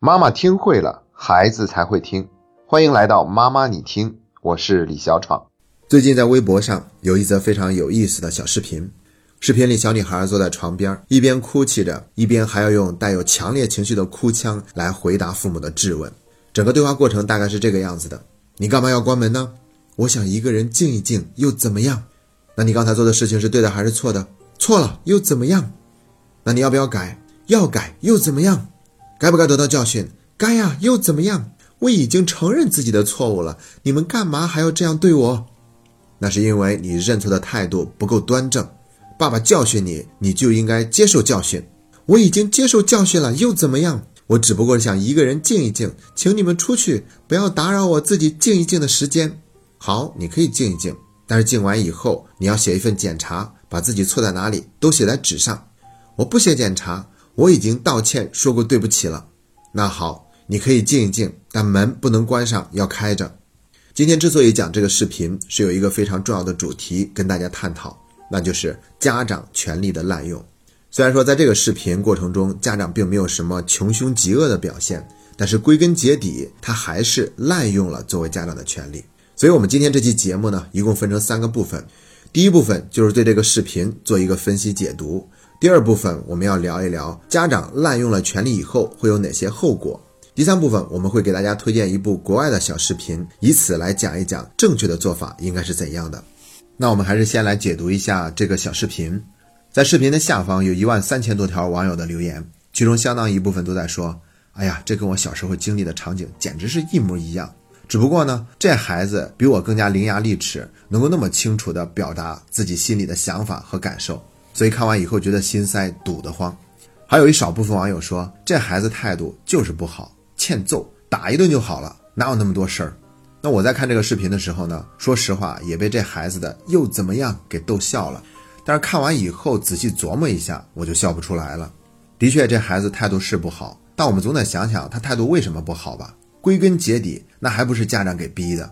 妈妈听会了，孩子才会听。欢迎来到妈妈你听，我是李小闯。最近在微博上有一则非常有意思的小视频，视频里小女孩坐在床边，一边哭泣着，一边还要用带有强烈情绪的哭腔来回答父母的质问。整个对话过程大概是这个样子的：你干嘛要关门呢？我想一个人静一静，又怎么样？那你刚才做的事情是对的还是错的？错了又怎么样？那你要不要改？要改又怎么样？该不该得到教训？该呀，又怎么样？我已经承认自己的错误了，你们干嘛还要这样对我？那是因为你认错的态度不够端正。爸爸教训你，你就应该接受教训。我已经接受教训了，又怎么样？我只不过是想一个人静一静，请你们出去，不要打扰我自己静一静的时间。好，你可以静一静，但是静完以后，你要写一份检查，把自己错在哪里都写在纸上。我不写检查。我已经道歉说过对不起了，那好，你可以静一静，但门不能关上，要开着。今天之所以讲这个视频，是有一个非常重要的主题跟大家探讨，那就是家长权力的滥用。虽然说在这个视频过程中，家长并没有什么穷凶极恶的表现，但是归根结底，他还是滥用了作为家长的权利。所以，我们今天这期节目呢，一共分成三个部分，第一部分就是对这个视频做一个分析解读。第二部分我们要聊一聊家长滥用了权力以后会有哪些后果。第三部分我们会给大家推荐一部国外的小视频，以此来讲一讲正确的做法应该是怎样的。那我们还是先来解读一下这个小视频。在视频的下方有一万三千多条网友的留言，其中相当一部分都在说：“哎呀，这跟我小时候经历的场景简直是一模一样。只不过呢，这孩子比我更加伶牙俐齿，能够那么清楚地表达自己心里的想法和感受。”所以看完以后觉得心塞堵得慌，还有一少部分网友说这孩子态度就是不好，欠揍，打一顿就好了，哪有那么多事儿？那我在看这个视频的时候呢，说实话也被这孩子的又怎么样给逗笑了。但是看完以后仔细琢磨一下，我就笑不出来了。的确，这孩子态度是不好，但我们总得想想他态度为什么不好吧？归根结底，那还不是家长给逼的。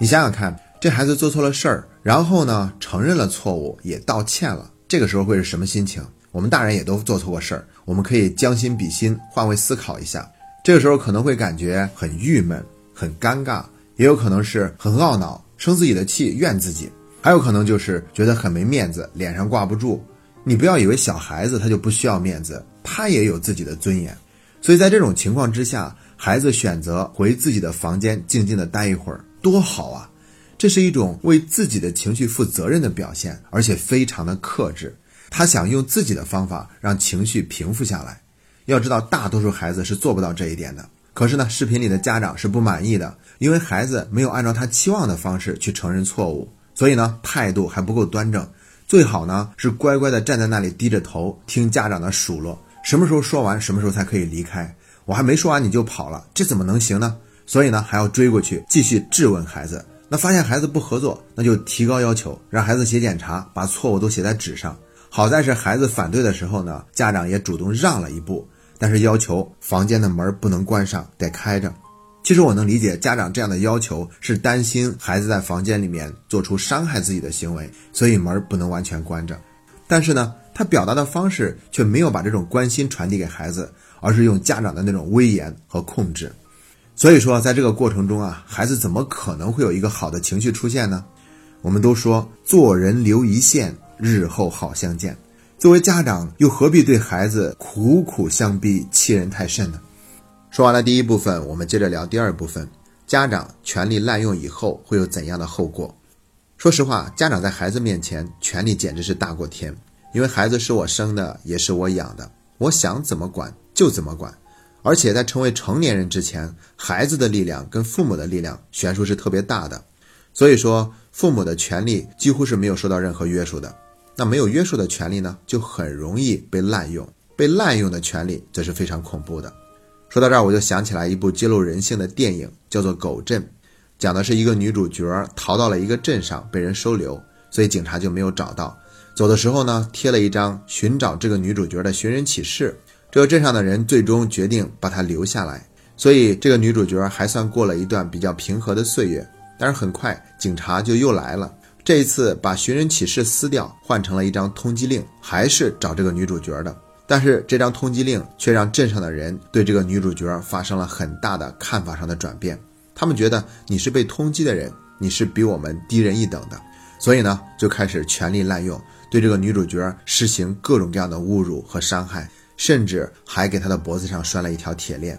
你想想看，这孩子做错了事儿，然后呢承认了错误，也道歉了。这个时候会是什么心情？我们大人也都做错过事儿，我们可以将心比心，换位思考一下。这个时候可能会感觉很郁闷、很尴尬，也有可能是很懊恼、生自己的气、怨自己，还有可能就是觉得很没面子，脸上挂不住。你不要以为小孩子他就不需要面子，他也有自己的尊严。所以在这种情况之下，孩子选择回自己的房间静静的待一会儿，多好啊！这是一种为自己的情绪负责任的表现，而且非常的克制。他想用自己的方法让情绪平复下来。要知道，大多数孩子是做不到这一点的。可是呢，视频里的家长是不满意的，因为孩子没有按照他期望的方式去承认错误，所以呢，态度还不够端正。最好呢是乖乖的站在那里低着头听家长的数落，什么时候说完，什么时候才可以离开。我还没说完你就跑了，这怎么能行呢？所以呢，还要追过去继续质问孩子。那发现孩子不合作，那就提高要求，让孩子写检查，把错误都写在纸上。好在是孩子反对的时候呢，家长也主动让了一步，但是要求房间的门不能关上，得开着。其实我能理解家长这样的要求，是担心孩子在房间里面做出伤害自己的行为，所以门不能完全关着。但是呢，他表达的方式却没有把这种关心传递给孩子，而是用家长的那种威严和控制。所以说，在这个过程中啊，孩子怎么可能会有一个好的情绪出现呢？我们都说做人留一线，日后好相见。作为家长，又何必对孩子苦苦相逼，欺人太甚呢？说完了第一部分，我们接着聊第二部分：家长权力滥用以后会有怎样的后果？说实话，家长在孩子面前权力简直是大过天，因为孩子是我生的，也是我养的，我想怎么管就怎么管。而且在成为成年人之前，孩子的力量跟父母的力量悬殊是特别大的，所以说父母的权利几乎是没有受到任何约束的。那没有约束的权利呢，就很容易被滥用，被滥用的权利则是非常恐怖的。说到这儿，我就想起来一部揭露人性的电影，叫做《狗镇》，讲的是一个女主角逃到了一个镇上，被人收留，所以警察就没有找到。走的时候呢，贴了一张寻找这个女主角的寻人启事。这个镇上的人最终决定把她留下来，所以这个女主角还算过了一段比较平和的岁月。但是很快警察就又来了，这一次把寻人启事撕掉，换成了一张通缉令，还是找这个女主角的。但是这张通缉令却让镇上的人对这个女主角发生了很大的看法上的转变。他们觉得你是被通缉的人，你是比我们低人一等的，所以呢，就开始权力滥用，对这个女主角实行各种各样的侮辱和伤害，甚至还给他的脖子上拴了一条铁链。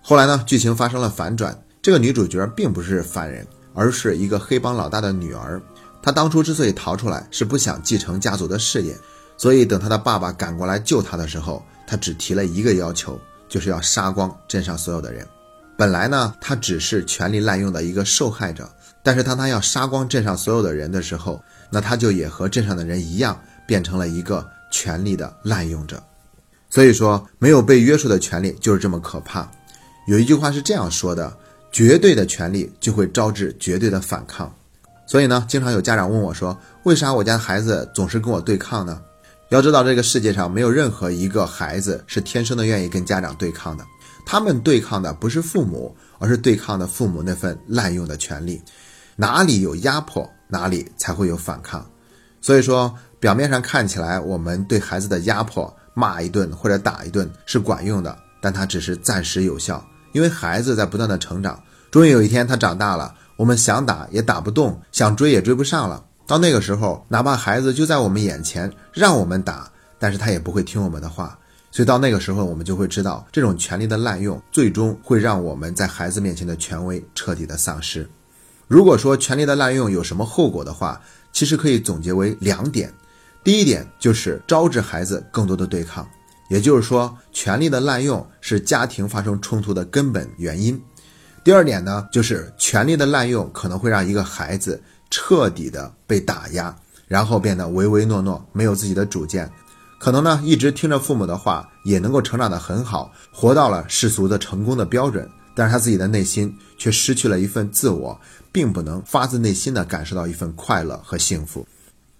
后来呢，剧情发生了反转，这个女主角并不是犯人，而是一个黑帮老大的女儿。她当初之所以逃出来，是不想继承家族的事业。所以，等她的爸爸赶过来救她的时候，她只提了一个要求，就是要杀光镇上所有的人。本来呢，他只是权力滥用的一个受害者，但是当他要杀光镇上所有的人的时候，那他就也和镇上的人一样，变成了一个权力的滥用者。所以说，没有被约束的权利就是这么可怕。有一句话是这样说的：绝对的权利就会招致绝对的反抗。所以呢，经常有家长问我说，为啥我家孩子总是跟我对抗呢？要知道，这个世界上没有任何一个孩子是天生的愿意跟家长对抗的。他们对抗的不是父母，而是对抗的父母那份滥用的权利。哪里有压迫，哪里才会有反抗。所以说，表面上看起来我们对孩子的压迫，骂一顿或者打一顿是管用的，但它只是暂时有效。因为孩子在不断的成长，终于有一天他长大了，我们想打也打不动，想追也追不上了。到那个时候，哪怕孩子就在我们眼前，让我们打，但是他也不会听我们的话。所以到那个时候，我们就会知道，这种权力的滥用，最终会让我们在孩子面前的权威彻底的丧失。如果说权力的滥用有什么后果的话，其实可以总结为两点。第一点就是招致孩子更多的对抗，也就是说，权力的滥用是家庭发生冲突的根本原因。第二点呢，就是权力的滥用可能会让一个孩子。彻底的被打压，然后变得唯唯诺诺，没有自己的主见，可能呢一直听着父母的话，也能够成长得很好，活到了世俗的成功的标准，但是他自己的内心却失去了一份自我，并不能发自内心的感受到一份快乐和幸福。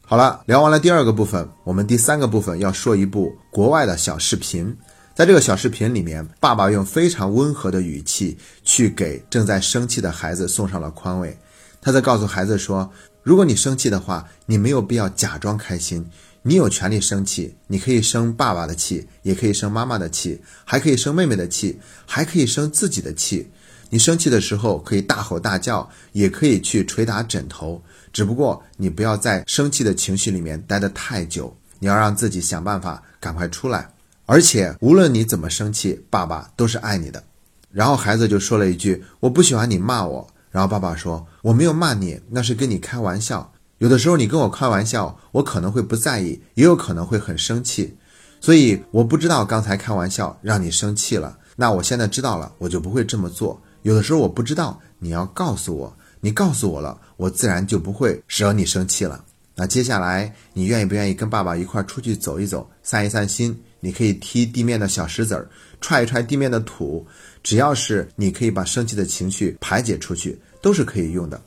好了，聊完了第二个部分，我们第三个部分要说一部国外的小视频，在这个小视频里面，爸爸用非常温和的语气去给正在生气的孩子送上了宽慰。他在告诉孩子说：“如果你生气的话，你没有必要假装开心。你有权利生气，你可以生爸爸的气，也可以生妈妈的气，还可以生妹妹的气，还可以生自己的气。你生气的时候可以大吼大叫，也可以去捶打枕头。只不过你不要在生气的情绪里面待得太久，你要让自己想办法赶快出来。而且无论你怎么生气，爸爸都是爱你的。”然后孩子就说了一句：“我不喜欢你骂我。”然后爸爸说：“我没有骂你，那是跟你开玩笑。有的时候你跟我开玩笑，我可能会不在意，也有可能会很生气。所以我不知道刚才开玩笑让你生气了。那我现在知道了，我就不会这么做。有的时候我不知道，你要告诉我，你告诉我了，我自然就不会惹你生气了。那接下来你愿意不愿意跟爸爸一块出去走一走，散一散心？你可以踢地面的小石子儿，踹一踹地面的土。”只要是你可以把生气的情绪排解出去，都是可以用的。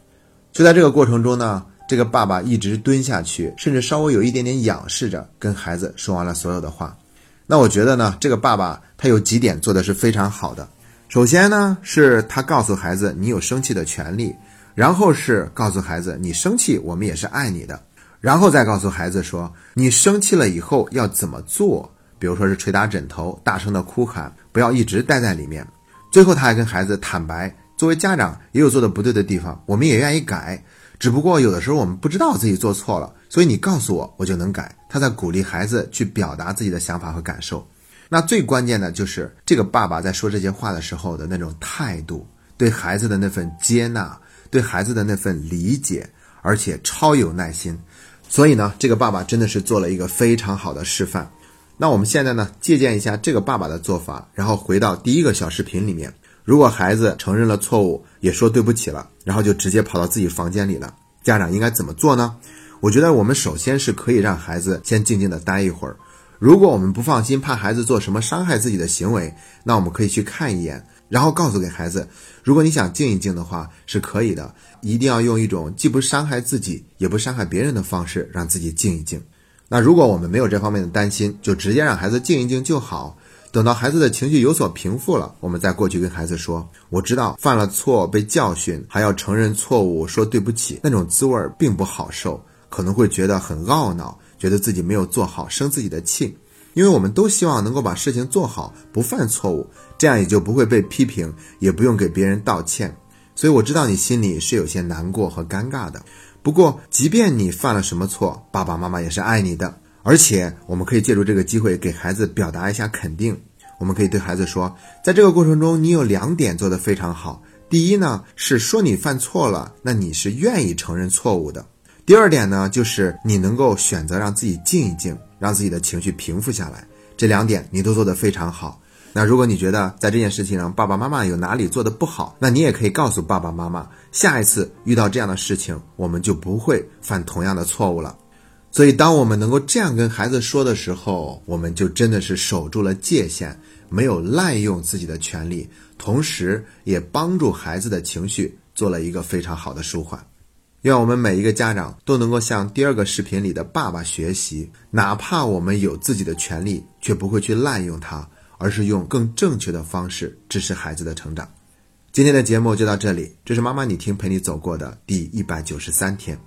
就在这个过程中呢，这个爸爸一直蹲下去，甚至稍微有一点点仰视着，跟孩子说完了所有的话。那我觉得呢，这个爸爸他有几点做的是非常好的。首先呢，是他告诉孩子你有生气的权利，然后是告诉孩子你生气我们也是爱你的，然后再告诉孩子说你生气了以后要怎么做，比如说是捶打枕头、大声的哭喊，不要一直待在里面。最后，他还跟孩子坦白，作为家长也有做的不对的地方，我们也愿意改。只不过有的时候我们不知道自己做错了，所以你告诉我，我就能改。他在鼓励孩子去表达自己的想法和感受。那最关键的就是这个爸爸在说这些话的时候的那种态度，对孩子的那份接纳，对孩子的那份理解，而且超有耐心。所以呢，这个爸爸真的是做了一个非常好的示范。那我们现在呢，借鉴一下这个爸爸的做法，然后回到第一个小视频里面。如果孩子承认了错误，也说对不起了，然后就直接跑到自己房间里了，家长应该怎么做呢？我觉得我们首先是可以让孩子先静静的待一会儿。如果我们不放心，怕孩子做什么伤害自己的行为，那我们可以去看一眼，然后告诉给孩子，如果你想静一静的话，是可以的，一定要用一种既不伤害自己，也不伤害别人的方式，让自己静一静。那如果我们没有这方面的担心，就直接让孩子静一静就好。等到孩子的情绪有所平复了，我们再过去跟孩子说：“我知道犯了错被教训，还要承认错误，说对不起，那种滋味并不好受，可能会觉得很懊恼，觉得自己没有做好，生自己的气。因为我们都希望能够把事情做好，不犯错误，这样也就不会被批评，也不用给别人道歉。所以我知道你心里是有些难过和尴尬的。不过，即便你犯了什么错，爸爸妈妈也是爱你的。而且，我们可以借助这个机会给孩子表达一下肯定。我们可以对孩子说，在这个过程中，你有两点做得非常好。第一呢，是说你犯错了，那你是愿意承认错误的。第二点呢，就是你能够选择让自己静一静，让自己的情绪平复下来。这两点你都做得非常好。那如果你觉得在这件事情上爸爸妈妈有哪里做的不好，那你也可以告诉爸爸妈妈，下一次遇到这样的事情，我们就不会犯同样的错误了。所以，当我们能够这样跟孩子说的时候，我们就真的是守住了界限，没有滥用自己的权利，同时也帮助孩子的情绪做了一个非常好的舒缓。愿我们每一个家长都能够向第二个视频里的爸爸学习，哪怕我们有自己的权利，却不会去滥用它。而是用更正确的方式支持孩子的成长。今天的节目就到这里，这是妈妈你听陪你走过的第一百九十三天。